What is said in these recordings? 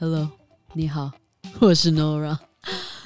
Hello，你好，我是 Nora。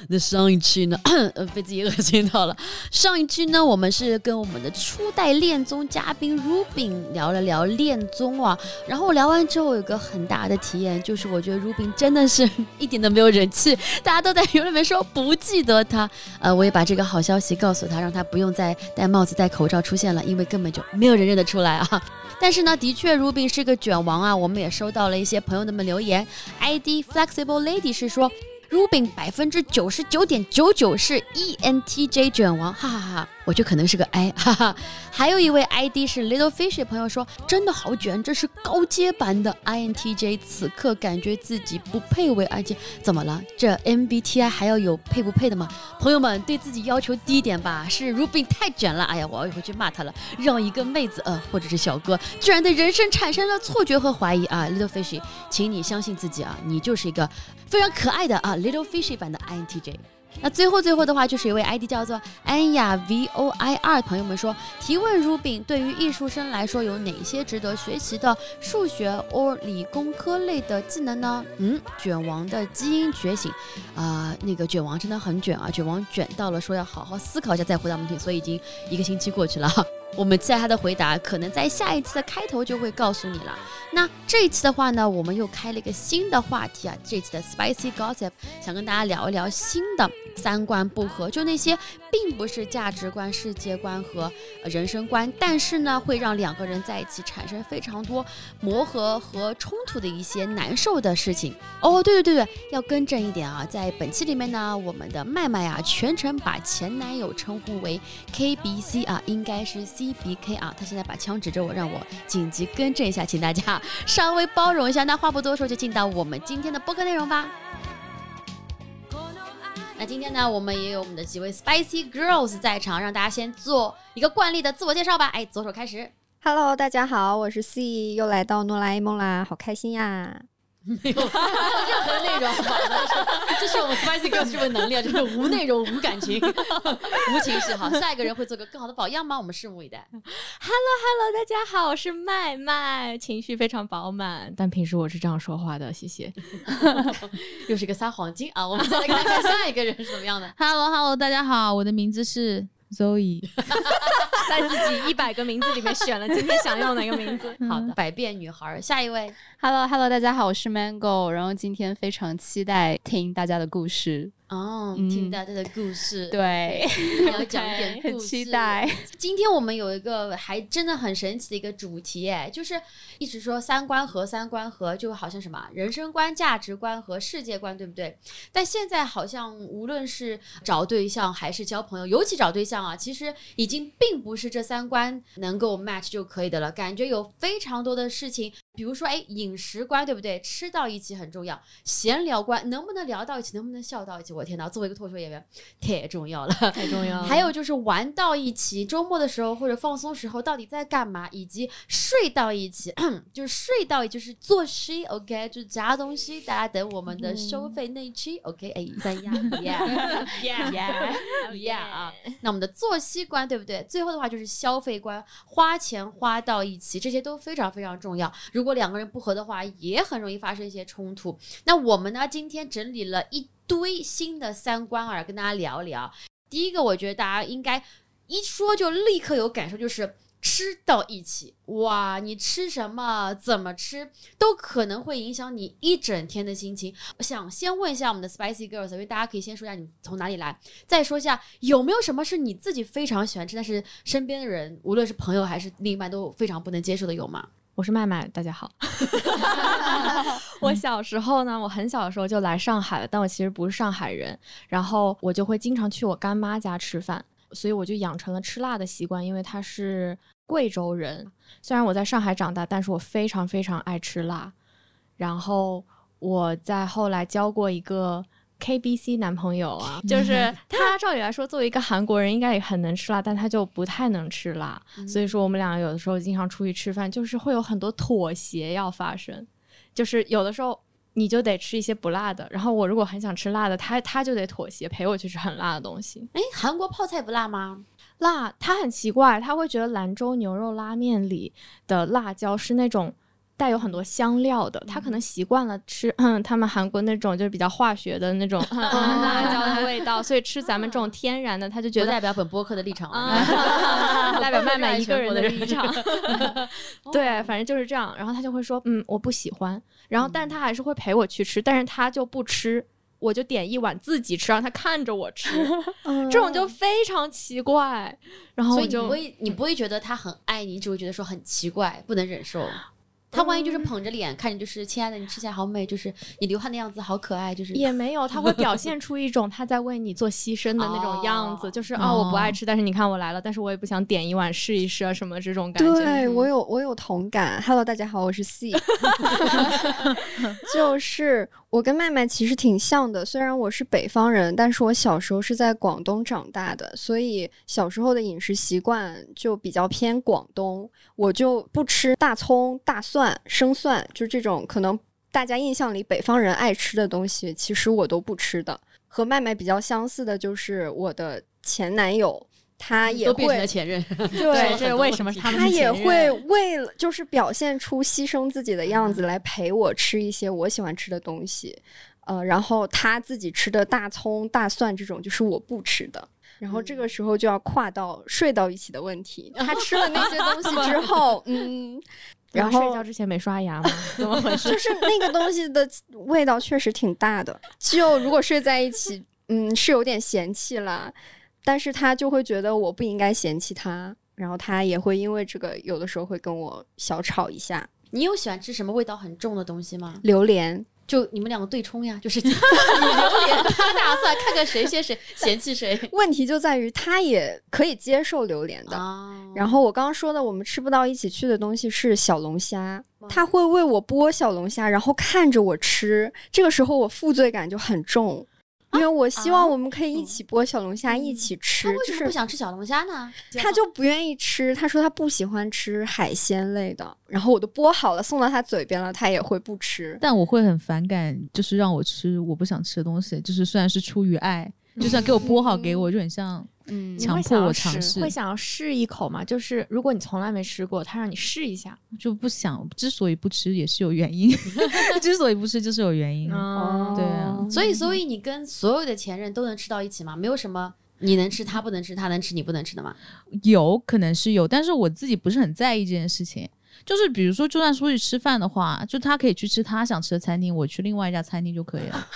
那上一期呢，呃，被自己恶心到了。上一期呢，我们是跟我们的初代恋综嘉宾 Rubin 聊了聊恋综啊。然后聊完之后，有个很大的体验，就是我觉得 Rubin 真的是一点都没有人气，大家都在评论里面说不记得他。呃，我也把这个好消息告诉他，让他不用再戴帽子、戴口罩出现了，因为根本就没有人认得出来啊。但是呢，的确 Ruby 是个卷王啊。我们也收到了一些朋友们的留言，ID Flexible Lady 是说。Rubin 百分之九十九点九九是 ENTJ 卷王，哈哈哈。我就可能是个 I，哈哈。还有一位 ID 是 Little Fish 朋友说，真的好卷，这是高阶版的 INTJ。此刻感觉自己不配为 I J，怎么了？这 MBTI 还要有配不配的吗？朋友们对自己要求低一点吧。是 Ruby 太卷了，哎呀，我要回去骂他了。让一个妹子，呃，或者是小哥，居然对人生产生了错觉和怀疑啊！Little Fish，请你相信自己啊，你就是一个非常可爱的啊，Little Fish 版的 INTJ。那最后最后的话，就是一位 ID 叫做安雅 VOIR 朋友们说，提问如饼对于艺术生来说，有哪些值得学习的数学或理工科类的技能呢？嗯，卷王的基因觉醒，啊，那个卷王真的很卷啊，卷王卷到了说要好好思考一下再回答问题，所以已经一个星期过去了。我们期待他的回答，可能在下一次的开头就会告诉你了。那这一次的话呢，我们又开了一个新的话题啊，这次的 Spicy Gossip 想跟大家聊一聊新的三观不合，就那些并不是价值观、世界观和人生观，但是呢会让两个人在一起产生非常多磨合和冲突的一些难受的事情。哦，对对对对，要更正一点啊，在本期里面呢，我们的麦麦啊全程把前男友称呼为 KBC 啊，应该是 C B K 啊，他现在把枪指着我，让我紧急更正一下，请大家稍微包容一下。那话不多说，就进到我们今天的播客内容吧。今天呢，我们也有我们的几位 Spicy Girls 在场，让大家先做一个惯例的自我介绍吧。哎，左手开始。Hello，大家好，我是 C，又来到哆啦 A 梦啦，好开心呀。没有任何内容，这是我们 Spicy Girls 这份能力，就是无内容、无感情、无情绪。好，下一个人会做个更好的榜样吗？我们拭目以待。Hello，Hello，大家好，我是麦麦，情绪非常饱满，但平时我是这样说话的，谢谢。又是一个撒谎精啊！我们再来看看下一个人是怎么样的。Hello，Hello，大家好，我的名字是。Zoe，在自己一百个名字里面选了今天想要哪个名字？好的，百变女孩。下一位，Hello，Hello，大家好，我是 Mango，然后今天非常期待听大家的故事。哦，听到他的故事，对，要讲一点故事。期待。今天我们有一个还真的很神奇的一个主题，哎，就是一直说三观和三观和，就好像什么人生观、价值观和世界观，对不对？但现在好像无论是找对象还是交朋友，尤其找对象啊，其实已经并不是这三观能够 match 就可以的了，感觉有非常多的事情。比如说，哎，饮食观对不对？吃到一起很重要。闲聊观能不能聊到一起，能不能笑到一起？我天哪，作为一个脱口秀演员，太重要了，太重要了。还有就是玩到一起，周末的时候或者放松时候到底在干嘛？以及睡到一起，就是睡到就是作息，OK，就是夹东西。大家等我们的收费那一期，OK，哎，三亚，Yeah，Yeah，Yeah，Yeah 啊。那我们的作息观对不对？最后的话就是消费观，花钱花到一起，这些都非常非常重要。如如果两个人不合的话，也很容易发生一些冲突。那我们呢，今天整理了一堆新的三观啊，跟大家聊一聊。第一个，我觉得大家应该一说就立刻有感受，就是吃到一起。哇，你吃什么，怎么吃，都可能会影响你一整天的心情。想先问一下我们的 Spicy Girls，因为大家可以先说一下你从哪里来，再说一下有没有什么是你自己非常喜欢吃，但是身边的人，无论是朋友还是另一半，都非常不能接受的，有吗？我是麦麦，大家好。我小时候呢，我很小的时候就来上海了，但我其实不是上海人。然后我就会经常去我干妈家吃饭，所以我就养成了吃辣的习惯。因为她是贵州人，虽然我在上海长大，但是我非常非常爱吃辣。然后我在后来教过一个。K B C 男朋友啊，就是他。照理来说，作为一个韩国人，应该也很能吃辣，但他就不太能吃辣。所以说，我们两个有的时候经常出去吃饭，就是会有很多妥协要发生。就是有的时候你就得吃一些不辣的，然后我如果很想吃辣的，他他就得妥协陪我去吃很辣的东西。哎，韩国泡菜不辣吗？辣，他很奇怪，他会觉得兰州牛肉拉面里的辣椒是那种。带有很多香料的，他可能习惯了吃，嗯，他们韩国那种就是比较化学的那种 辣椒的味道，所以吃咱们这种天然的，他就觉得代表本播客的立场啊。啊，代表麦麦一个人的立场。对，反正就是这样。然后他就会说，嗯，我不喜欢。然后，但是他还是会陪我去吃，但是他就不吃，我就点一碗自己吃，让他看着我吃。这种就非常奇怪。然后所以你就不会，你不会觉得他很爱你，你只会觉得说很奇怪，不能忍受。他万一就是捧着脸看着，就是亲爱的，你吃起来好美，就是你流汗的样子好可爱，就是也没有，他会表现 出一种他在为你做牺牲的那种样子，哦就是啊、我不爱哦。吃，但是你看我来了，但是我也不想点一碗试一试啊，什么这种感觉。对我有我有同感。Hello，大家好，我是 C，就是我跟麦麦其实挺像的，虽然我是北方人，但是我小时候是在广东长大的，所以小时候的饮食习惯就比较偏广东，我就不吃大葱、大蒜、生蒜，就这种可能大家印象里北方人爱吃的东西，其实我都不吃的。和麦麦比较相似的就是我的前男友，他也都变成会前任。对，这是为什么他们是他也会为了就是表现出牺牲自己的样子来陪我吃一些我喜欢吃的东西，呃，然后他自己吃的大葱、大蒜这种就是我不吃的。然后这个时候就要跨到睡到一起的问题。他吃了那些东西之后，嗯，然后睡觉之前没刷牙吗？怎么回事？就是那个东西的味道确实挺大的。就如果睡在一起，嗯，是有点嫌弃啦，但是他就会觉得我不应该嫌弃他，然后他也会因为这个有的时候会跟我小吵一下。你有喜欢吃什么味道很重的东西吗？榴莲，就你们两个对冲呀，就是你 榴莲，他大蒜，看看谁先谁嫌弃谁问题就在于他也可以接受榴莲的。啊然后我刚刚说的，我们吃不到一起去的东西是小龙虾，他会为我剥小龙虾，然后看着我吃。这个时候我负罪感就很重，因为我希望我们可以一起剥小龙虾，一起吃。他为什么不想吃小龙虾呢？他就不愿意吃，他说他不喜欢吃海鲜类的。然后我都剥好了送到他嘴边了，他也会不吃。但我会很反感，就是让我吃我不想吃的东西，就是虽然是出于爱，就算给我剥好给我，就很像嗯你强迫我会想要尝试会想要试一口吗？就是如果你从来没吃过，他让你试一下，就不想。之所以不吃也是有原因，之所以不吃就是有原因。哦，对啊所以，所以你跟所有的前任都能吃到一起吗？没有什么你能吃他不能吃，他能吃你不能吃的吗？有可能是有，但是我自己不是很在意这件事情。就是比如说，就算出去吃饭的话，就他可以去吃他想吃的餐厅，我去另外一家餐厅就可以了。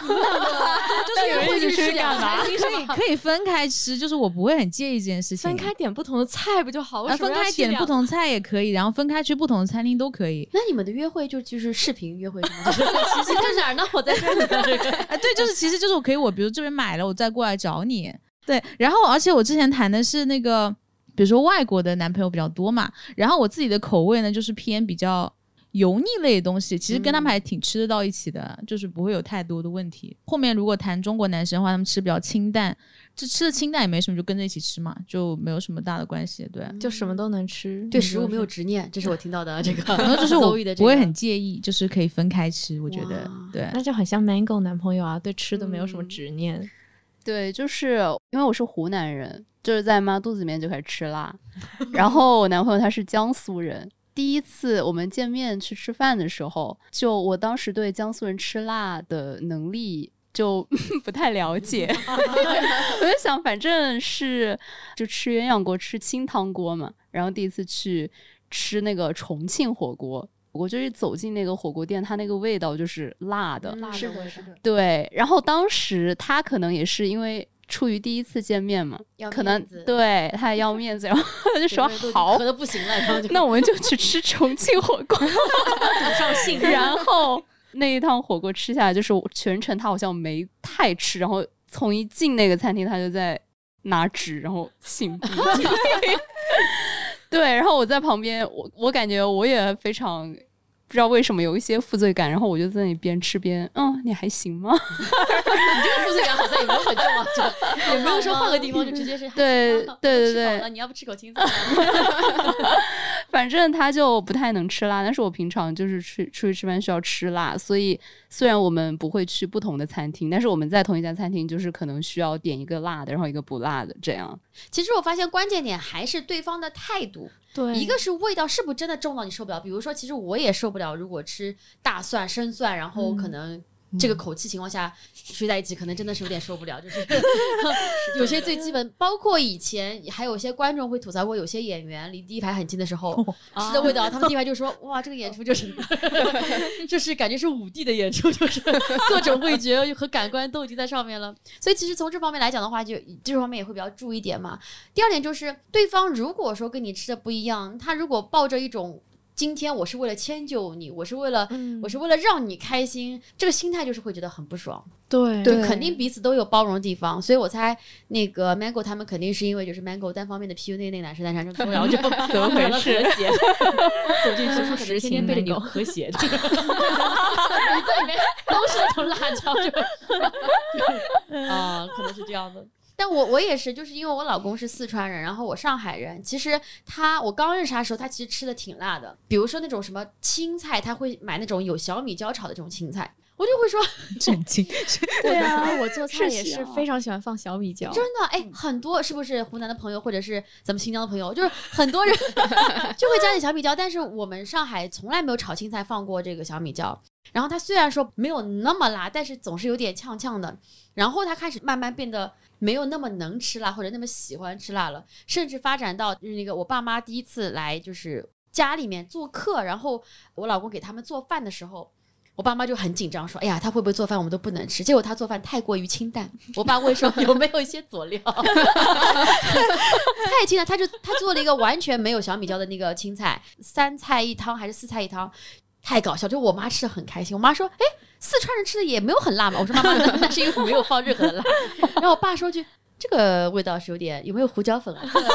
就是约会去吃两餐厅可以可以分开吃，就是我不会很介意这件事情。分开点不同的菜不就好？为啊，什么分开点不同菜也可以，然后分开去不同的餐厅都可以。那你们的约会就就是视频约会是吗？其实在哪儿呢？我在这儿呢。这个啊，对，就是其实就是我可以，我比如这边买了，我再过来找你。对，然后而且我之前谈的是那个，比如说外国的男朋友比较多嘛，然后我自己的口味呢就是偏比较油腻类的东西，其实跟他们还挺吃得到一起的，就是不会有太多的问题。后面如果谈中国男生的话，他们吃比较清淡，这吃的清淡也没什么，就跟着一起吃嘛，就没有什么大的关系。对，就什么都能吃，对食物没有执念，这是我听到的 这个。然后就是我 不会很介意，就是可以分开吃，我觉得对。那就很像 Mango 男朋友啊，对吃的没有什么嗯执念。对，就是因为我是湖南人，就是在妈肚子里面就开始吃辣，然后我男朋友他是江苏人。第一次我们见面去吃饭的时候，就我当时对江苏人吃辣的能力就 不太了解，我就想反正是就吃鸳鸯锅、吃清汤锅嘛，然后第一次去吃那个重庆火锅，我就一走进那个火锅店，它那个味道就是辣的，辣是的对，然后当时他可能也是因为出于第一次见面嘛，要可能面子对他也要面子，然后 他就说好渴，的不行了，然后就那我们就去吃重庆火锅。然后那一趟火锅吃下来，就是全程他好像没太吃，然后从一进那个餐厅，他就在拿纸，然后擤鼻涕。对，然后我在旁边，我我感觉我也非常不知道为什么有一些负罪感，然后我就在那里边吃边，嗯，你还行吗？你这个负罪感好像也没有很重啊，就 也没有说换个地方就直接是对对对对 了你要不吃口青菜？反正他就不太能吃辣，但是我平常就是去出去吃饭需要吃辣，所以虽然我们不会去不同的餐厅，但是我们在同一家餐厅就是可能需要点一个辣的，然后一个不辣的这样。其实我发现关键点还是对方的态度，对一个是味道是不是真的重到你受不了。比如说，其实我也受不了，如果吃大蒜、生蒜，然后可能这个口气情况下睡在一起，可能真的是有点受不了。就是 有些最基本，包括以前还有些观众会吐槽过，有些演员离第一排很近的时候吃的味道，他们第一排就说：“哇，这个演出就是 就是感觉是五 D 的演出，就是各种味觉和感官都已经在上面了。”所以其实从这方面来讲的话，就这方面也会比较注意点嘛。第二点就是，对方如果说跟你吃的不一样，他如果抱着一种今天我是为了迁就你，我是为了、嗯。我是为了让你开心，这个心态就是会觉得很不爽。对。就肯定彼此都有包容的地方，所以我猜那个 Mango 他们肯定是因为就是 Mango 单方面的 PU 那个男生男生就然后就怎么回事？和谐，走进去说可能实天天背着你和谐，这个鼻子里面都是那种辣椒，就 啊、可能是这样的。但我我也是，就是因为我老公是四川人，然后我上海人。其实他我刚认识他的时候，他其实吃的挺辣的，比如说那种什么青菜，他会买那种有小米椒炒的这种青菜，我就会说 震惊。对啊，我做菜也是非常喜欢放小米椒，真的，哎，很多是不是湖南的朋友，或者是咱们新疆的朋友，就是很多人 就会加点小米椒，但是我们上海从来没有炒青菜放过这个小米椒。然后它虽然说没有那么辣，但是总是有点呛呛的。然后他开始慢慢变得没有那么能吃辣，或者那么喜欢吃辣了，甚至发展到就是那个我爸妈第一次来就是家里面做客，然后我老公给他们做饭的时候。我爸妈就很紧张，说：“哎呀，他会不会做饭？我们都不能吃。”结果他做饭太过于清淡。我爸问说：“有没有一些佐料？” 太清淡，他就他做了一个完全没有小米椒的那个青菜，三菜一汤还是四菜一汤，太搞笑。就我妈吃的很开心，我妈说：“哎，四川人吃的也没有很辣嘛。”我说：“妈妈，那那是因为没有放任何的辣。”然后我爸说句。这个味道是有点，有没有胡椒粉啊？这 个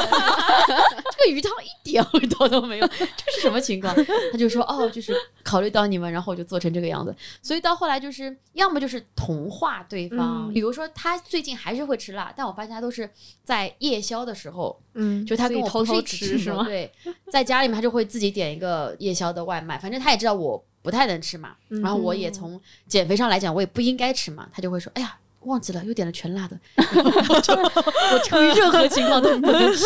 这个鱼汤一点味道都没有，这是什么情况？他就说哦，就是考虑到你们，然后我就做成这个样子。所以到后来就是，要么就是同化对方，嗯比如说他最近还是会吃辣，但我发现他都是在夜宵的时候，嗯，就他跟我偷偷吃是吗？对，在家里面他就会自己点一个夜宵的外卖，反正他也知道我不太能吃嘛，然后我也从减肥上来讲，我也不应该吃嘛，他就会说，哎呀。忘记了，又点了全辣的，我就我出于任何情况都不能吃，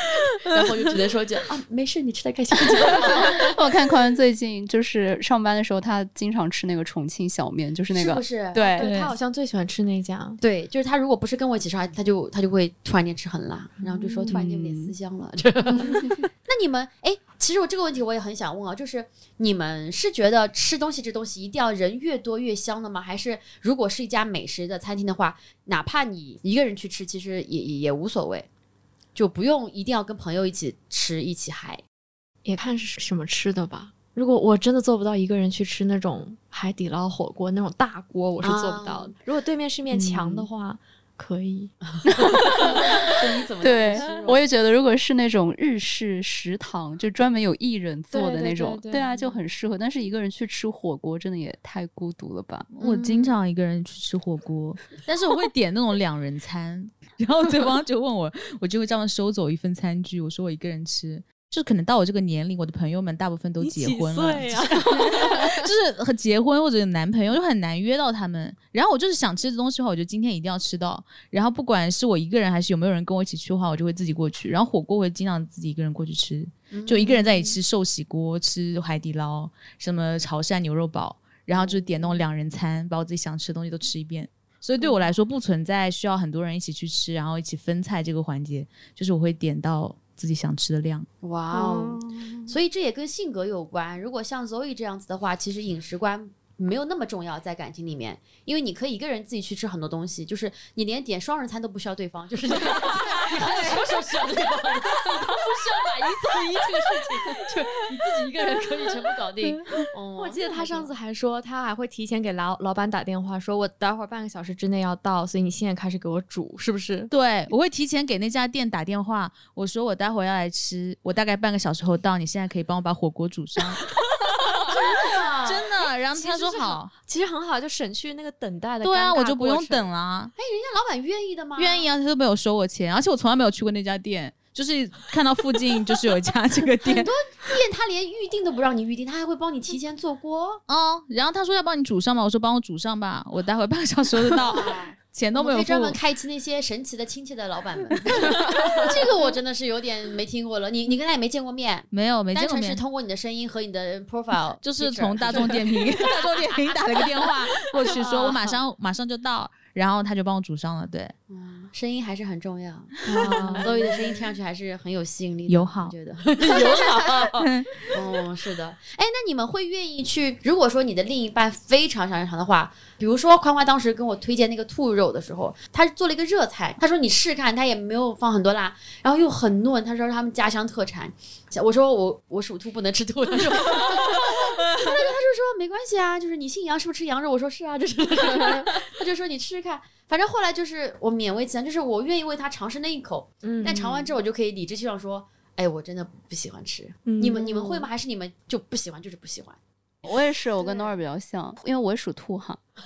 然后我就只能说句啊，没事，你吃的开心就好。我看宽宽最近就是上班的时候，他经常吃那个重庆小面，就是那个是不是？对对他好像最喜欢吃那家，对，就是他如果不是跟我一起吃，他就他就会突然间吃很辣，然后就说突然间有点思乡了。就那你们哎，其实我这个问题我也很想问啊，就是你们是觉得吃东西这东西一定要人越多越香的吗？还是如果是一家美食的餐厅的话，哪怕你一个人去吃，其实也也也无所谓，就不用一定要跟朋友一起吃一起嗨。也看是什么吃的吧。如果我真的做不到一个人去吃那种海底捞火锅那种大锅，我是做不到的。如果对面是面墙的话，可以。那你怎么对，我也觉得，如果是那种日式食堂，就专门有艺人做的对对那种，对对啊，就很适合。但是一个人去吃火锅，真的也太孤独了吧？我经常一个人去吃火锅，但是我会点那种两人餐，然后对方就问我，我就会这样收走一份餐具，我说我一个人吃。就可能到我这个年龄，我的朋友们大部分都结婚了，呀？就是和结婚或者有男朋友，就很难约到他们。然后我就是想吃的东西的话，我就今天一定要吃到。然后不管是我一个人还是有没有人跟我一起去的话，我就会自己过去。然后火锅我会经常自己一个人过去吃，就一个人在一起吃寿喜锅、吃海底捞、什么潮汕牛肉堡，然后就是点那种两人餐，把我自己想吃的东西都吃一遍。所以对我来说，不存在需要很多人一起去吃，然后一起分菜这个环节，就是我会点到自己想吃的量。哇哦，所以这也跟性格有关。如果像 Zoe 这样子的话，其实饮食观没有那么重要，在感情里面，因为你可以一个人自己去吃很多东西，就是你连点双人餐都不需要对方，就是 你还有什么时候需要对方？你都不需要买一送一这个事情，就你自己一个人可以全部搞定。哦我记得他上次还说，他还会提前给老老板打电话，说我待会儿半个小时之内要到，所以你现在开始给我煮，是不是？对，我会提前给那家店打电话，我说我待会儿要来吃，我大概半个小时后到，你现在可以帮我把火锅煮上。然后他说好，其实很好，就省去那个等待的。对啊，我就不用等。了，哎，人家老板愿意的吗？愿意啊，他都没有收我钱，而且我从来没有去过那家店，就是看到附近 就是有一家这个店很多店他连预定都不让你预定，他还会帮你提前做锅。嗯，然后他说要帮你煮上嘛，我说帮我煮上吧，我待会半个小时就到，钱都没有可以专。门开启那些神奇的亲切的老板们，这个我真的是有点没听过了。你你跟他也没见过面，没有，没见过面，是通过你的声音和你的 profile，就是从大众 点评大众点评打了个电话过去，说我马上马上就到，然后他就帮我煮上了，对，嗯，声音还是很重要。啊 所以的声音听上去还是很有吸引力的，友好我觉得 友好。哦，是的。哎，那你们会愿意去？如果说你的另一半非常想尝的话，比如说宽宽当时跟我推荐那个兔肉的时候，他做了一个热菜，他说你试看，他也没有放很多辣，然后又很嫩，他说他们家乡特产。我说我我属兔不能吃兔，他说他就他就说没关系啊，就是你姓杨是不是吃羊肉？我说是啊，就是他就说你吃吃看。反正后来就是我勉为其难，就是我愿意为他尝试那一口，嗯但尝完之后我就可以理直气壮说，哎，我真的不喜欢吃。嗯你们你们会吗？还是你们就不喜欢就是不喜欢？我也是，我跟 Nora 比较像，因为我也属兔哈，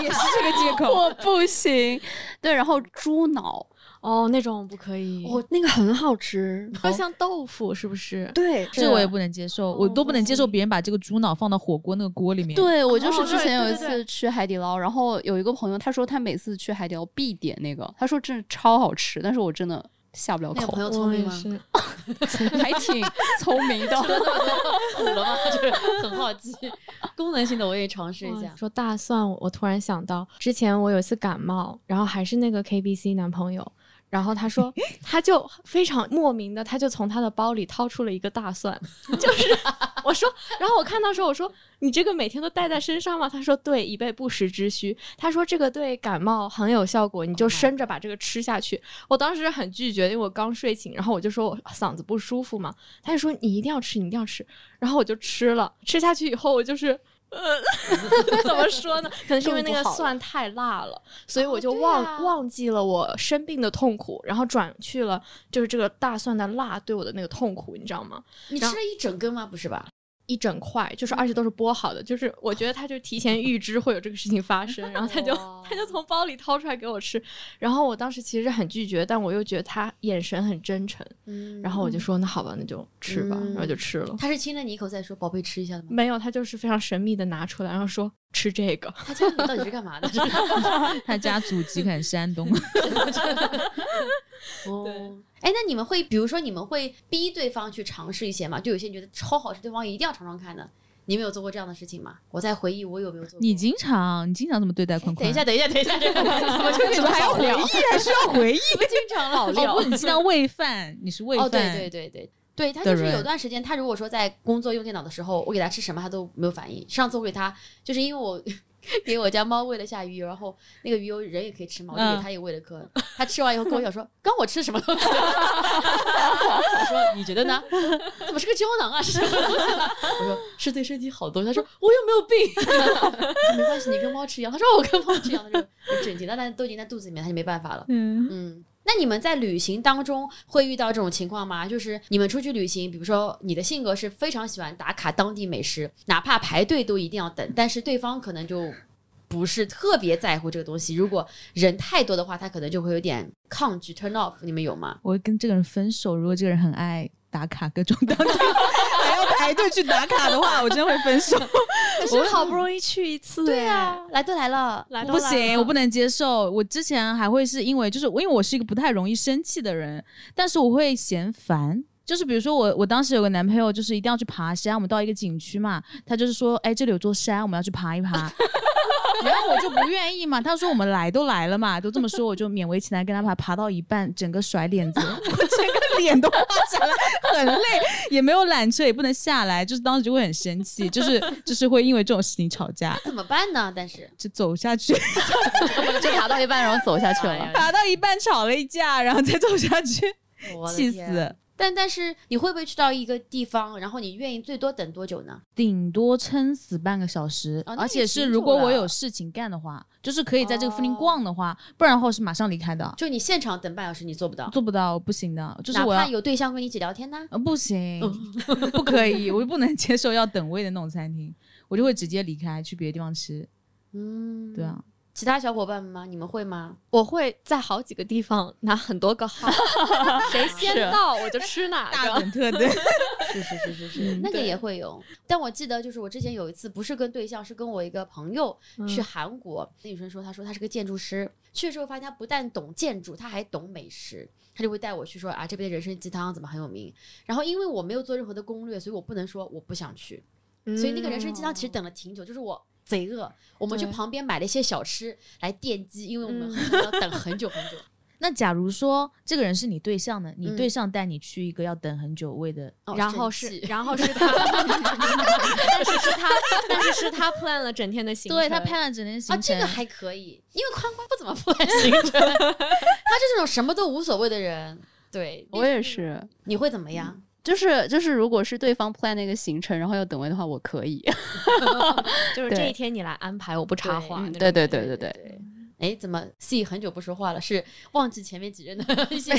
也是这个借口。我不行。对，然后猪脑，哦，那种不可以，哦，那个很好吃。它像豆腐是不是？对，这个我也不能接受，我都不能接受别人把这个猪脑放到火锅那个锅里面。，对我就是之前有一次去海底捞，然后有一个朋友他说他每次去海底捞必点那个，他说真的超好吃，但是我真的下不了口那个朋，友聪明吗？是，还挺 聪明的。苦了吗？就是很好奇，功能性的我也尝试一下。哇说大蒜，我我突然想到，之前我有一次感冒，然后还是那个 KBC 男朋友，然后他说，他就非常莫名的，他就从他的包里掏出了一个大蒜，就是我说，然后我看到时候我说，你这个每天都带在身上吗？他说对，以备不时之需。他说这个对感冒很有效果，你就生着把这个吃下去。我当时很拒绝，因为我刚睡醒，然后我就说我嗓子不舒服嘛，他就说你一定要吃，你一定要吃，然后我就吃了，吃下去以后我就是。呃，怎么说呢？可能是因为那个蒜太辣了，所以我就对忘、啊忘记了我生病的痛苦，然后转去了就是这个大蒜的辣对我的那个痛苦，你知道吗？你吃了一整根吗？不是吧？一整块，就是而且都是剥好的，就是我觉得他就提前预知会有这个事情发生，然后他就 他就从包里掏出来给我吃，然后我当时其实很拒绝，但我又觉得他眼神很真诚，嗯然后我就说那好吧，那就吃吧，然后就吃了。他是亲了你一口再说“宝贝，吃一下”的吗？没有，他就是非常神秘的拿出来，然后说吃这个。他家里到底是干嘛的？他家祖籍很山东。哦，哎，那你们会，比如说你们会逼对方去尝试一些吗？就有些人觉得超好吃，对方一定要尝尝看的。你们有做过这样的事情吗？我在回忆我有没有做过。你经常，你经常这么对待坤坤？等一下，，等一下，等一下，这个怎么就怎么还要回忆？还需要回忆？经常老哦，料不，你经常喂饭，你是喂饭。哦，对对对对。对他就是有段时间，他如果说在工作用电脑的时候，我给他吃什么，他都没有反应。上次我给他，就是因为我 给我家猫喂了下鱼油，然后那个鱼油人也可以吃嘛，我就给他也喂了颗。他吃完以后跟我讲说：“刚我吃什么东西？” 我说：“你觉得呢？怎么是个胶囊啊？是什么东西啊？”我说：“是对身体好的东西。”他说：“我又没有病。” 没关系，你跟猫吃一样。他说：“我跟猫吃一样。”他就很震惊，但但都已经在肚子里面，他就没办法了。嗯，嗯，那你们在旅行当中会遇到这种情况吗？就是你们出去旅行，比如说你的性格是非常喜欢打卡当地美食，哪怕排队都一定要等，但是对方可能就不是特别在乎这个东西。如果人太多的话，他可能就会有点抗拒 turn off。你们有吗？我会跟这个人分手。如果这个人很爱打卡各种 当地，排队去打卡的话，我真的会分手。可是好不容易去一次，对啊，来都来了，来不行，我不能接受。我之前还会是因为，就是因为我是一个不太容易生气的人，但是我会嫌烦。就是比如说我，我当时有个男朋友，就是一定要去爬山，我们到一个景区嘛，他就是说，哎，这里有座山，我们要去爬一爬。然后我就不愿意嘛，他说我们来都来了嘛，都这么说，我就勉为其难跟他爬，爬到一半，整个甩脸子，我 整个脸都画下来，很累，也没有缆车，也不能下来，就是当时就会很生气，就是就是会因为这种事情吵架，怎么办呢？但是就走下去。就爬到一半，然后走下去了。爬到一半吵了一架，然后再走下去，气死！但但是你会不会去到一个地方，然后你愿意最多等多久呢？顶多撑死半个小时，哦而且是如果我有事情干的话，就是可以在这个附近哦逛的话，不然的话我是马上离开的，就你现场等半小时，你做不到，做不到，不行的，就是哪我要。怕有对象跟你一起聊天呢？呃，不行，不可以，我就不能接受要等位的那种餐厅，我就会直接离开，去别的地方吃。嗯，对啊，其他小伙伴们吗？你们会吗？我会在好几个地方拿很多个号，谁先到我就吃哪个大个。本特对，是是是是是，那个也会有。但我记得就是我之前有一次不是跟对象，是跟我一个朋友去韩国。那女生说，她说她是个建筑师，去的时候发现她不但懂建筑，她还懂美食。她就会带我去说啊，这边的人参鸡汤怎么很有名。然后因为我没有做任何的攻略，所以我不能说我不想去。所以那个人参鸡汤其实等了挺久，就是我贼饿，我们去旁边买了一些小吃来垫饥，因为我们要等很久很久。那假如说这个人是你对象呢？你嗯对象带你去一个要等很久位的，哦然后是，然后是他，但是是他，但是是他 plan 了整天的行程。对他拍了整天行程啊，程，这个还可以，因为宽宽不怎么 plan 行程，他是这种什么都无所谓的人。对，我也是，你会怎么样？就是就是，如果是对方 plan 那个行程，然后要等位的话，我可以。就是这一天你来安排，我不插话。对对对对对，对。哎，怎么 C 很久不说话了？是忘记前面几任的 一些，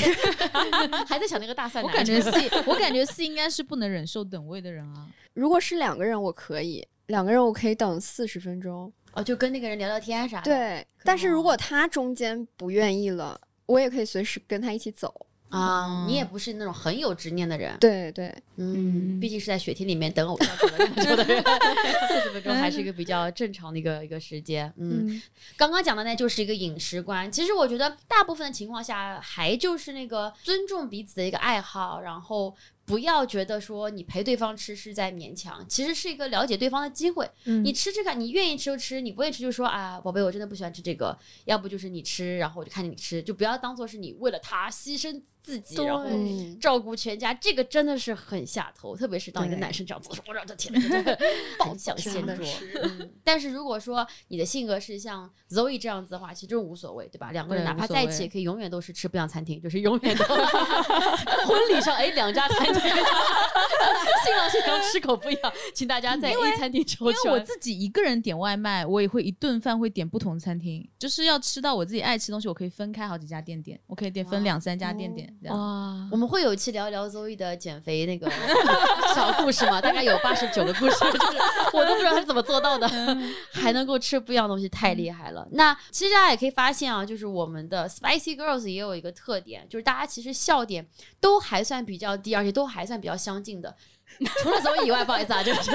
还在想那个大蒜奶我感觉 C，我感觉 C 应该是不能忍受等位的人啊。如果是两个人，我可以，两个人我可以等四十分钟。哦，就跟那个人聊聊天啥的。对，但是如果他中间不愿意了，我也可以随时跟他一起走。啊，你也不是那种很有执念的人。对对，嗯，毕竟是在雪天里面等偶像等了那么久的人，四十分钟还是一个比较正常的一个一个时间。嗯，嗯，刚刚讲的呢，就是一个饮食观。其实我觉得大部分的情况下，还就是那个尊重彼此的一个爱好，然后不要觉得说你陪对方吃是在勉强，其实是一个了解对方的机会。嗯你吃这个，你愿意吃就吃，你不愿意吃就说啊，宝贝，我真的不喜欢吃这个。要不就是你吃，然后我就看着你吃，就不要当做是你为了他牺牲自己，然后照顾全家，这个真的是很下头，特别是当一个男生这样做的时候，我这天呐，真的抱想掀桌但是如果说你的性格是像 Zoe 这样子的话，其实无所谓，对吧？两个人哪怕在一起，也可以永远都是吃不一样餐厅，就是永远都 婚礼上哎两家餐厅，新郎新娘 吃口不一样，请大家在 A 餐厅抽因为我。自己一个人点外卖，我也会一顿饭会点不同餐厅，就是要吃到我自己爱吃的东西，我可以分开好几家店点，我可以点分两三家店点这样。哇我，们会有一期聊一聊 Zoe 的减肥那个小故事嘛，大概有八十九个故事，就是我都不知道他是怎么做到的，还能够吃不一样的东西，太厉害了。那其实大家也可以发现啊，就是我们的 Spicy Girls 也有一个特点，就是大家其实笑点都还算比较低，而且都还算比较相近的。除了 Zoe 以外，不好意思啊，就是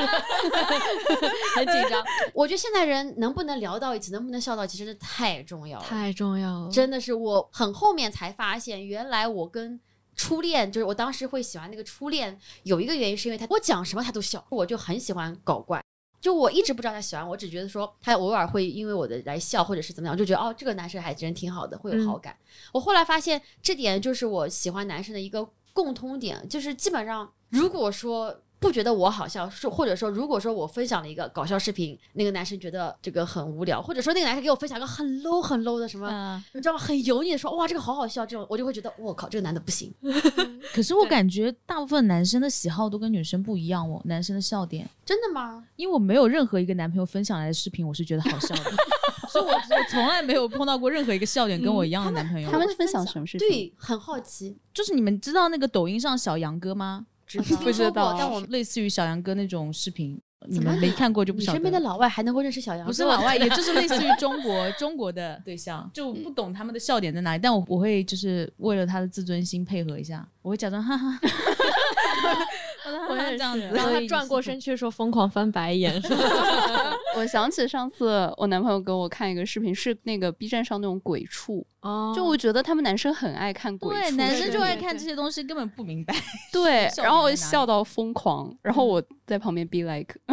很紧张。我觉得现在人能不能聊到一起，能不能笑到一起，真的太重要了。太重要了。真的是我很后面才发现，原来我跟初恋，就是我当时会喜欢那个初恋，有一个原因是因为他我讲什么他都笑，我就很喜欢搞怪。就我一直不知道他喜欢我，只觉得说他偶尔会因为我的来笑，或者是怎么样，就觉得哦这个男生还真挺好的，会有好感。我后来发现这点就是我喜欢男生的一个共通点，就是基本上如果说。不觉得我好笑，是或者说，如果说我分享了一个搞笑视频，那个男生觉得这个很无聊，或者说那个男生给我分享一个很 low 很 low 的什么，嗯，你知道吗？很油腻的说，哇，这个好好笑，这种我就会觉得，我靠，这个男的不行，可是我感觉大部分男生的喜好都跟女生不一样哦，男生的笑点，真的吗？因为我没有任何一个男朋友分享来的视频我是觉得好笑的，所以我我从来没有碰到过任何一个笑点跟我一样的男朋友。他们分享什么事情？对，很好奇，就是你们知道那个抖音上小杨哥吗？知道不知道但我类似于小杨哥那种视频，你们没看过就不晓得。你身边的老外还能够认识小杨？不是老外，也就是类似于 中国中国的 对象，就不懂他们的笑点在哪里。但我我会就是为了他的自尊心配合一下，我会假装哈哈，我也是这样子，然后他转过身去说疯狂翻白眼，我想起上次我男朋友给我看一个视频，是那个 B 站上那种鬼畜，哦就我觉得他们男生很爱看鬼畜对畜，男生就爱看这些东西，根本不明白。对，然后笑到疯狂，然后我在旁边 be like，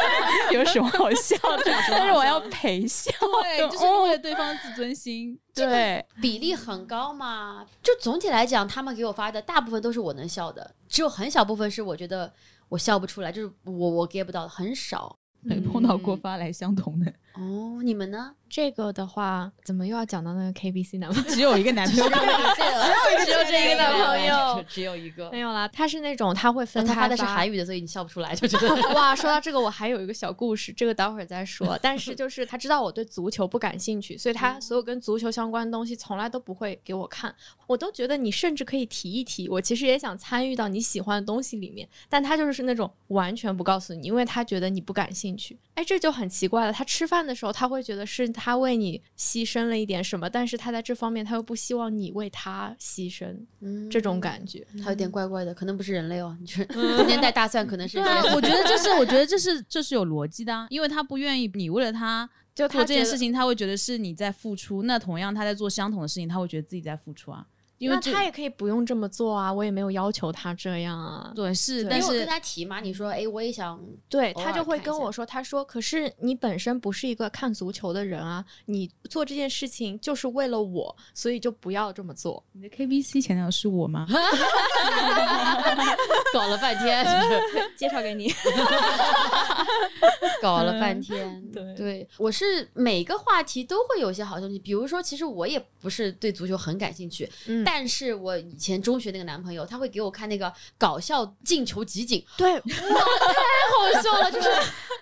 有什么好笑的？但是我要陪笑，对，就是因为对方自尊心。对，比例很高嘛。就总体来讲，他们给我发的大部分都是我能笑的，只有很小部分是我觉得我笑不出来，就是我我 get 不到的，很少。没 碰到过发来相同的，哦，你们呢？这个的话，怎么又要讲到那个 KBC 男朋友？只有一个男朋友。只有只有这一个男朋友 只有一个没。有啦，他是那种他会分开他发的是韩语的，所以你笑不出来，就觉得 哇，说到这个，我还有一个小故事，这个待会儿再说。但是就是他知道我对足球不感兴趣，所以他所有跟足球相关的东西从来都不会给我看。我都觉得你甚至可以提一提，我其实也想参与到你喜欢的东西里面，但他就是那种完全不告诉你，因为他觉得你不感兴趣。哎，这就很奇怪了。他吃饭的时候，他会觉得是他为你牺牲了一点什么，但是他在这方面他又不希望你为他牺牲，嗯这种感觉。他有点怪怪的，可能不是人类哦，你就是中间带大蒜，可能是对啊，我觉得这是，我觉得这是这是有逻辑的、啊，因为他不愿意你为了他就做这件事情，他会觉得是你在付出。那同样他在做相同的事情，他会觉得自己在付出啊。因为他也可以不用这么做啊，我也没有要求他这样啊。对是，对但因为我跟他提嘛，你说哎，我也想，对他就会跟我说，他说：“可是你本身不是一个看足球的人啊，你做这件事情就是为了我，所以就不要这么做。你的 KBC 前男友是我吗？搞了半天，是不是？介绍给你。搞了半天，对对，我是每个话题都会有一些好东西，比如说，其实我也不是对足球很感兴趣，嗯但是我以前中学那个男朋友，他会给我看那个搞笑进球集锦，对，哇太好笑了，就是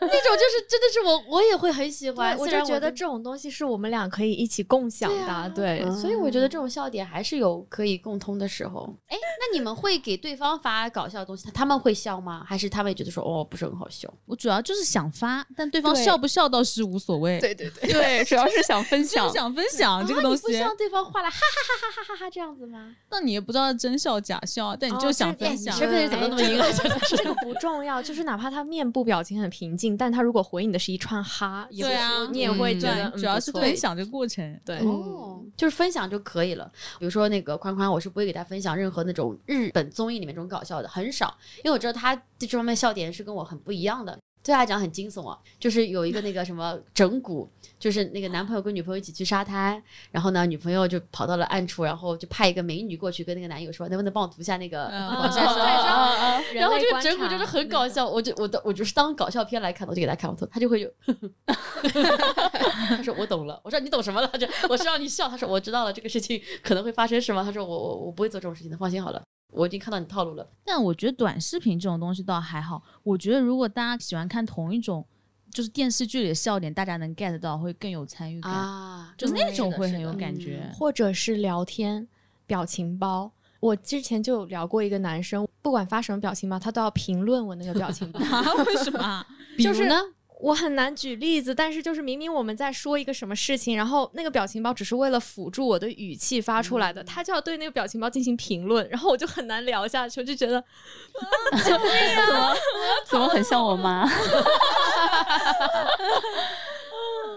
那种，就是真的是我我也会很喜欢，我就觉得这种东西是我们俩可以一起共享的。对啊对，嗯所以我觉得这种笑点还是有可以共通的时候。哎，那你们会给对方发搞笑的东西，他他们会笑吗？还是他们也觉得说哦不是很好笑？我主要就是想发，但对方笑不笑倒是无所谓。对对，对 对，主要是想分享就是。想分享这个啊东西你不希，望对方画了哈哈哈哈哈哈哈这样子吗？那你也不知道真笑假笑，但你就想分享。那么阴暗？这个不重要，就是哪怕他面部表情很平静，但他如果回你的是一串哈，也会对啊你也会觉得、主要是分享这个过程。对。哦，就是分享就可以了。比如说那个宽宽，我是不会给他分享任何那种日本综艺里面这种搞笑的，很少，因为我知道他对这方面笑点是跟我很不一样的。对他来讲很惊悚啊，就是有一个那个什么整蛊，就是那个男朋友跟女朋友一起去沙滩，然后呢，女朋友就跑到了暗处，然后就派一个美女过去跟那个男友说，能不能帮我涂下那个嗯防晒霜？啊然后这个整蛊就是很搞笑，我就我的我就是当搞笑片来看，我就给他看，我说他就会有，他说我懂了，我说你懂什么了？这我是让你笑，他说我知道了，这个事情可能会发生什么？他说我我我不会做这种事情的，放心好了，我已经看到你套路了。但我觉得短视频这种东西倒还好。我觉得如果大家喜欢看同一种，就是电视剧里的笑点，大家能 get 到，会更有参与感，啊，就那种会很有感觉。或者是聊天表情包。我之前就聊过一个男生，不管发什么表情包，他都要评论我那个表情包。啊？为什么啊？就是比如呢？我很难举例子，但是就是明明我们在说一个什么事情，然后那个表情包只是为了辅助我的语气发出来的，他就要对那个表情包进行评论，然后我就很难聊下去，我就觉得 怎么很像我妈？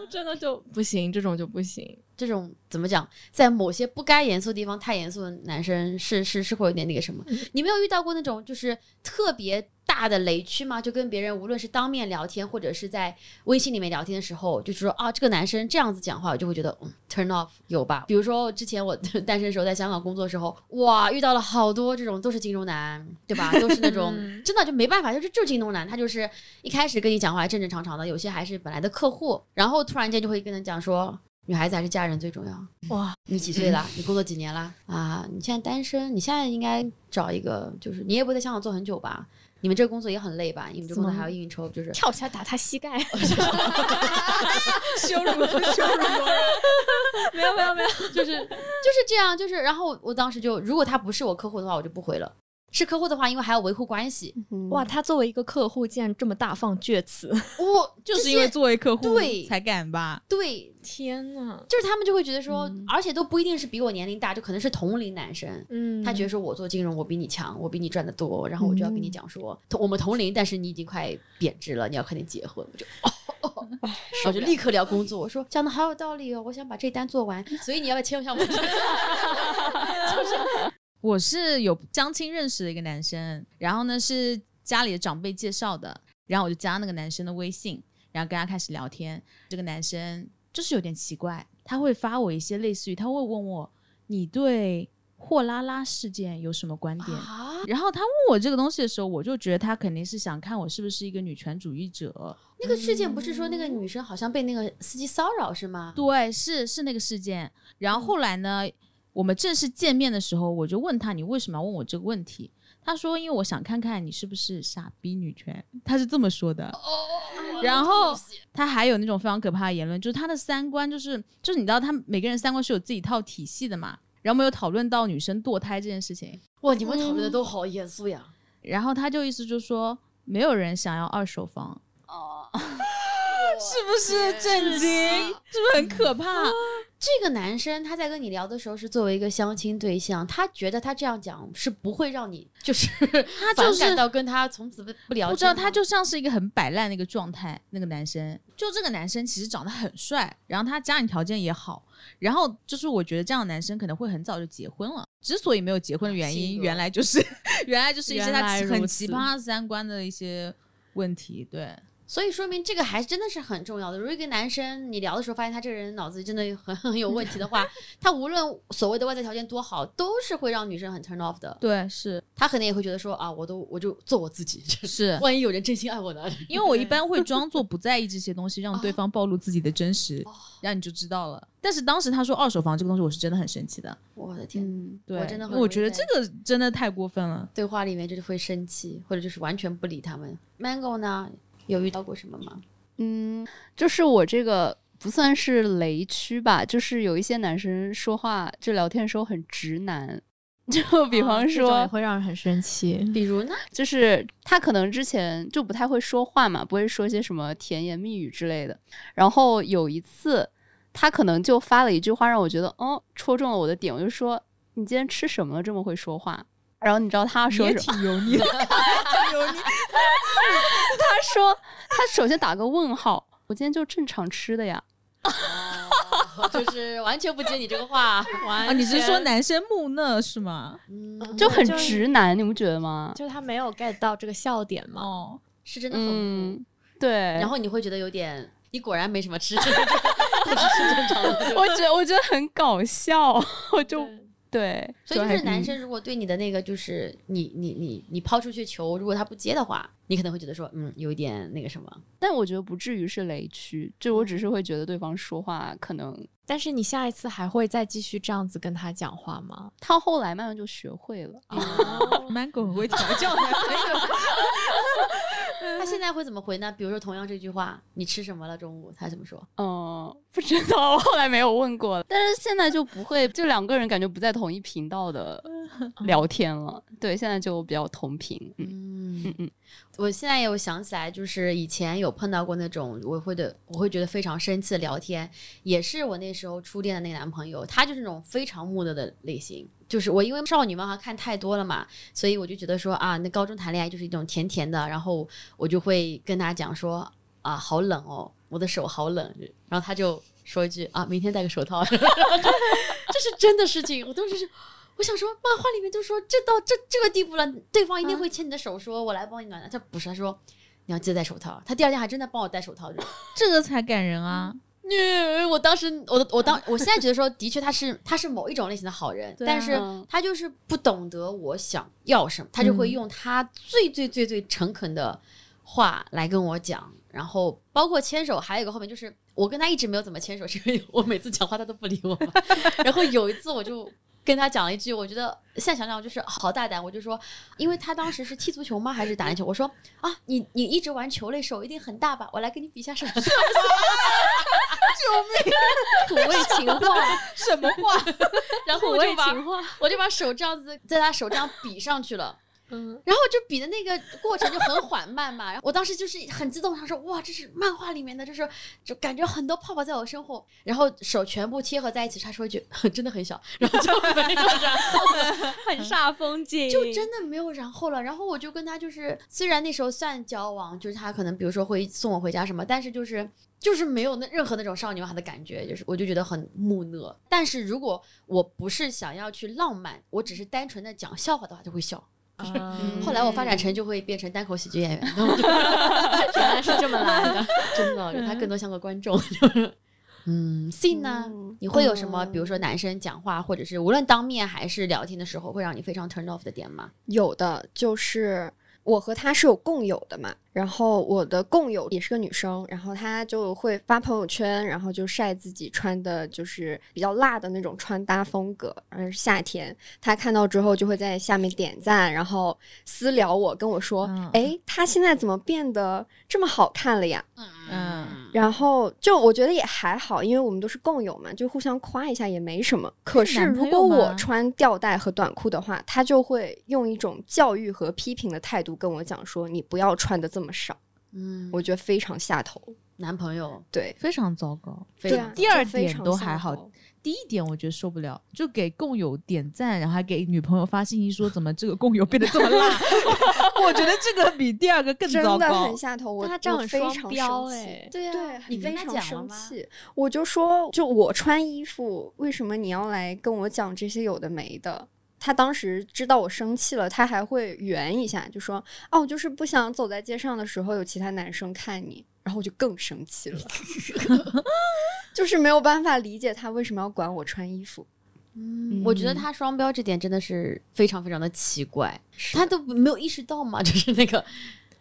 真的就不行，这种就不行。这种怎么讲，在某些不该严肃的地方太严肃的男生是是是会有点那个什么。你没有遇到过那种就是特别大的雷区吗？就跟别人无论是当面聊天，或者是在微信里面聊天的时候，就是说啊，这个男生这样子讲话，我就会觉得嗯 turn off 有吧？比如说之前我 单身的时候在香港工作的时候，哇，遇到了好多这种都是金融男，对吧？都是那种 真的就没办法，就是就是金融男，他就是一开始跟你讲话正正常常的，有些还是本来的客户，然后突然间就会跟他讲说。女孩子还是嫁人最重要。哇，你几岁了？你工作几年了？啊，你现在单身，你现在应该找一个，就是你也不会在香港做很久吧？你们这个工作也很累吧？你们这工作还要应酬，就是跳起来打他膝盖，羞辱羞辱没有没有没有，就是就是这样，就是然后我当时就，如果他不是我客户的话，我就不回了。是客户的话，因为还要维护关系，哇，他作为一个客户竟然这么大放厥词，我 就是因为作为客户对才敢吧？对，天呐，就是他们就会觉得说，而且都不一定是比我年龄大，就可能是同龄男生。嗯他觉得说我做金融我比你强，我比你赚的多，然后我就要跟你讲说，同我们同龄，但是你已经快贬值了，你要快点结婚。我就哦哦哦，我就立刻聊工作。我说讲的好有道理哦，我想把这单做完，所以你要不要签一下我？我是有相亲认识的一个男生，然后呢是家里的长辈介绍的，然后我就加那个男生的微信，然后跟他开始聊天。这个男生就是有点奇怪，他会发我一些类似于他会问我你对货拉拉事件有什么观点。啊，然后他问我这个东西的时候，我就觉得他肯定是想看我是不是一个女权主义者。那个事件不是说那个女生好像被那个司机骚扰是吗？对，是是那个事件。然后后来呢，我们正式见面的时候，我就问他你为什么要问我这个问题？他说因为我想看看你是不是傻逼女权，他是这么说的。哦然后他还有那种非常可怕的言论，就是他的三观就是就是你知道他每个人三观是有自己一套体系的嘛。然后我们有讨论到女生堕胎这件事情，哇，你们讨论的都好严肃呀！然后他就意思就是说没有人想要二手房。哦 是不是震惊？是不是很可怕？这个男生他在跟你聊的时候是作为一个相亲对象，他觉得他这样讲是不会让你就是 他就是感到跟他从此不不聊。不知道，他就像是一个很摆烂的一个状态。那个男生，就这个男生其实长得很帅，然后他家里条件也好，然后就是我觉得这样的男生可能会很早就结婚了。之所以没有结婚的原因，原来就是 原来就是一些他很奇葩三观的一些问题。对，所以说明这个还真的是很重要的。如果一个男生你聊的时候发现他这个人脑子真的很 很有问题的话，他无论所谓的外在条件多好，都是会让女生很 turn off 的。对，是他可能也会觉得说啊，我都我就做我自己，是。万一有人真心爱我呢？因为我一般会 装作不在意这些东西，让对方暴露自己的真实，哦然后你就知道了。但是当时他说二手房这个东西，我是真的很生气的。我的天，嗯，对，我真的我觉得这个真的太过分了。对话里面就是会生气，或者就是完全不理他们。Mango 呢，有遇到过什么吗？嗯，就是我这个不算是雷区吧，就是有一些男生说话就聊天的时候很直男，就比方说，也会让人很生气。比如呢？就是他可能之前就不太会说话嘛，不会说些什么甜言蜜语之类的。然后有一次，他可能就发了一句话，让我觉得，哦，戳中了我的点。我就说：“你今天吃什么了？这么会说话？”然后你知道他说也什么？挺油腻的，挺油腻。他说：“他首先打个问号，我今天就正常吃的呀。哦就是完全不接你这个话，完啊，你是说男生木讷是吗？嗯，就很直男，你不觉得吗？就他没有 get 到这个笑点嘛？哦，是真的很木。嗯，对。然后你会觉得有点，你果然没什么吃，这是正常的。我觉得我觉得很搞笑，我就对对，所以就是男生如果对你的那个就是你你你你抛出去球，如果他不接的话，你可能会觉得说，嗯，有一点那个什么。但我觉得不至于是雷区，就我只是会觉得对方说话可能但是你下一次还会再继续这样子跟他讲话吗？他后来慢慢就学会了。哦 Mango 很会调教男朋友。他现在会怎么回呢？比如说同样这句话，你吃什么了？中午他怎么说？嗯，不知道，我后来没有问过了。但是现在就不会，就两个人感觉不在同一频道的聊天了。对，现在就比较同频。嗯嗯，我现在有想起来，就是以前有碰到过那种我会的，我会觉得非常生气的聊天，也是我那时候初恋的那个男朋友，他就是那种非常木讷的类型。就是我因为少女漫画看太多了嘛，所以我就觉得说啊，那高中谈恋爱就是一种甜甜的，然后我就会跟他讲说啊，好冷哦，我的手好冷，然后他就说一句啊，明天戴个手套，这是真的事情，我当时是。我想说，漫画里面就说这到这这个地步了，对方一定会牵你的手说，我来帮你暖暖。他不是，他说你要记得戴手套。他第二天还真的帮我戴手套。这个才感人啊！嗯，我当时，我我当我现在觉得说，的确他是他是某一种类型的好人，啊但是嗯他就是不懂得我想要什么，他就会用他最最最最诚恳的话来跟我讲。然后包括牵手，还有一个后面就是我跟他一直没有怎么牵手，是因为我每次讲话他都不理我。然后有一次我就。跟他讲了一句，我觉得现在想想就是好大胆。我就说，因为他当时是踢足球吗？还是打篮球？我说啊，你你一直玩球类，手一定很大吧？我来跟你比一下手。土味情话，什么话？然后土我就把我就把手这样子在他手这样比上去了。嗯，然后就比的那个过程就很缓慢嘛，然后我当时就是很激动，他说哇，这是漫画里面的，就是就感觉很多泡泡在我身后，然后手全部贴合在一起，他说一句 真的很小，然后就没有然后了，很煞风景，就真的没有然后了。然后我就跟他就是，虽然那时候算交往，就是他可能比如说会送我回家什么，但是就是。就是没有那任何那种少女漫的感觉，就是我就觉得很木讷。但是如果我不是想要去浪漫，我只是单纯的讲笑话的话，就会笑。嗯后来我发展成就会变成单口喜剧演员，原来是这么来的。真的，就他更多像个观众。就是，嗯，C 呢？嗯你会有什么，比如说男生讲话，或者是无论当面还是聊天的时候，会让你非常 turn off 的点吗？有的就是我和她是有共有的嘛，然后我的共有也是个女生，然后她就会发朋友圈，然后就晒自己穿的就是比较辣的那种穿搭风格，而，是夏天，她看到之后就会在下面点赞，然后私聊我，跟我说嗯，哎、她现在怎么变得这么好看了呀？嗯，然后就我觉得也还好，因为我们都是共有嘛，就互相夸一下也没什么。可是如果我穿吊带和短裤的话，他就会用一种教育和批评的态度跟我讲说：“你不要穿的这么少。”嗯，我觉得非常下头。男朋友对，非常糟糕。对啊，第二非点常都还好头第一点我觉得受不了，就给共友点赞，然后还给女朋友发信息说怎么这个共友变得这么辣，我觉得这个比第二个更真的很。下头，我他这样非常标生气哎对啊对，你非常？生气。我就说，就我穿衣服，为什么你要来跟我讲这些有的没的？他当时知道我生气了，他还会圆一下，就说：“哦，我就是不想走在街上的时候有其他男生看你。”然后我就更生气了，就是没有办法理解他为什么要管我穿衣服。嗯，我觉得他双标这点真的是非常非常的奇怪，他都没有意识到嘛，就是那个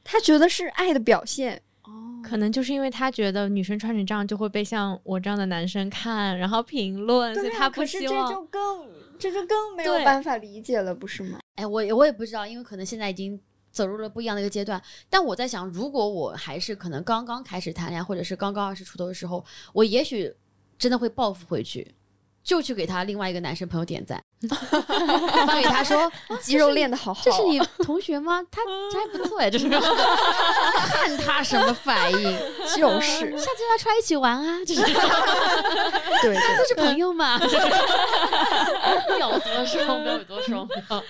他觉得是爱的表现，哦，可能就是因为他觉得女生穿成这样就会被像我这样的男生看，然后评论，所以他不可是这希望。就更这就更没有办法理解了，不是吗？哎，我也我也不知道，因为可能现在已经走入了不一样的一个阶段。但我在想，如果我还是可能刚刚开始谈恋爱，或者是刚刚二十出头的时候，我也许真的会报复回去，就去给他另外一个男生朋友点赞，发给他说肌肉练得好好啊，这是你同学吗？他 这还不错哎，就是 看他什么反应，就是下次要出来一起玩啊，就是对对都是朋友嘛，有多双标有多双标。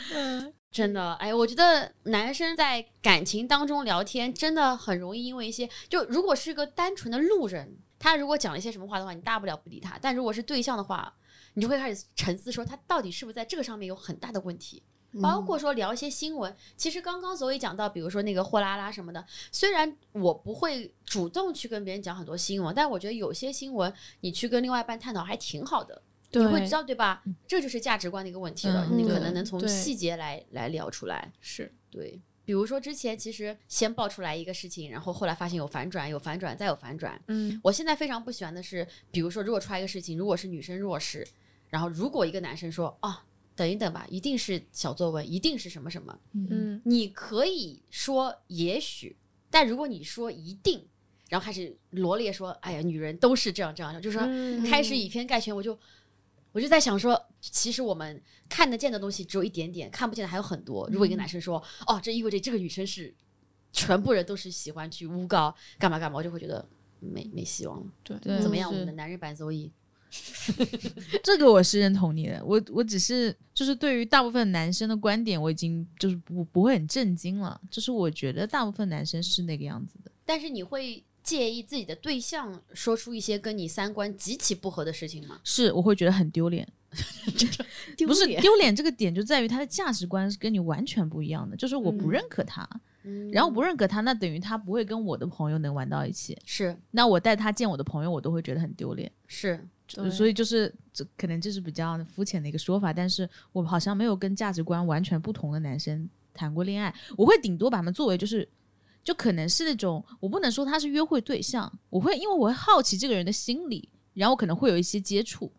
真的，哎，我觉得男生在感情当中聊天，真的很容易因为一些，就如果是个单纯的路人，他如果讲了一些什么话的话，你大不了不理他；但如果是对象的话，你就会开始沉思，说他到底是不是在这个上面有很大的问题。包括说聊一些新闻，其实刚刚所以讲到，比如说那个货拉拉什么的，虽然我不会主动去跟别人讲很多新闻，但我觉得有些新闻你去跟另外一半探讨还挺好的，你会知道对吧？这就是价值观的一个问题了，嗯你可能能从细节来来聊出来。是对，比如说之前其实先爆出来一个事情，然后后来发现有反转，有反转，再有反转。嗯我现在非常不喜欢的是，比如说如果出来一个事情，如果是女生弱势，然后如果一个男生说啊，等一等吧，一定是小作文，一定是什么什么，嗯你可以说也许，但如果你说一定，然后开始罗列说，哎呀，女人都是这样这样，就是说嗯开始以偏概全，我就我就在想说，其实我们看得见的东西只有一点点，看不见的还有很多。如果一个男生说，哦，这意味着这个女生是全部人都是喜欢去诬告干嘛干嘛，我就会觉得没没希望了。对对怎么样，我们的男人版 Zoe？这个我是认同你的，我我只是就是对于大部分男生的观点，我已经就是不不会很震惊了，就是我觉得大部分男生是那个样子的。但是你会介意自己的对象说出一些跟你三观极其不合的事情吗？是，我会觉得很丢脸。不是丢脸这个点就在于他的价值观是跟你完全不一样的，就是我不嗯认可他，嗯然后不认可他，那等于他不会跟我的朋友能玩到一起，是那我带他见我的朋友，我都会觉得很丢脸。是，所以就是这可能这是比较肤浅的一个说法，但是我好像没有跟价值观完全不同的男生谈过恋爱，我会顶多把他们作为就是。就可能是那种，我不能说他是约会对象，我会因为我会好奇这个人的心理，然后我可能会有一些接触，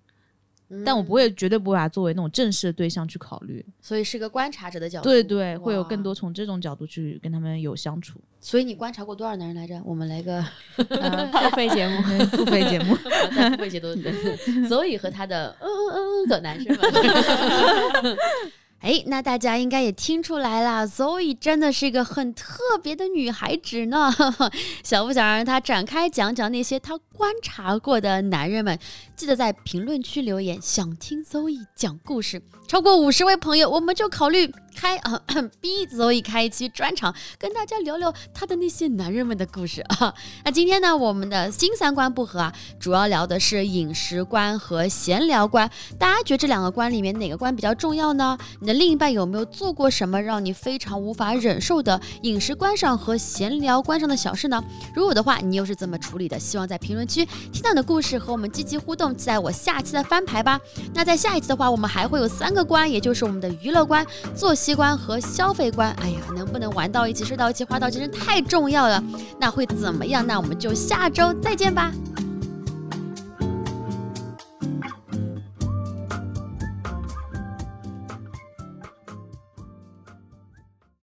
但我不嗯，会绝对不会把他作为那种正式的对象去考虑。所以是个观察者的角度。对对，会有更多。从这种角度去跟他们有相处。所以你观察过多少男人来着？我们来个 呃付费节目，付费节目，在付费节目 所以和他的嗯嗯嗯的男生们。哎，那大家应该也听出来啦，Zoe 真的是一个很特别的女孩子呢。想不想让她展开讲讲那些她观察过的男人们？记得在评论区留言，想听 Zoe 讲故事。超过五十位朋友，我们就考虑开啊 逼 Zoe 开一期专场，跟大家聊聊她的那些男人们的故事啊。那今天呢，我们的新三观不合啊，主要聊的是饮食观和闲聊观。大家觉得这两个观里面哪个观比较重要呢？你的另一半有没有做过什么让你非常无法忍受的饮食观上和闲聊观上的小事呢？如果的话，你又是怎么处理的？希望在评论区听到你的故事和我们积极互动，期待我下期的翻牌吧。那在下一期的话，我们还会有三个观，也就是我们的娱乐观、做息观和消费观。哎呀，能不能玩到一起、睡到一起、花到一起，真太重要了。那会怎么样？那我们就下周再见吧。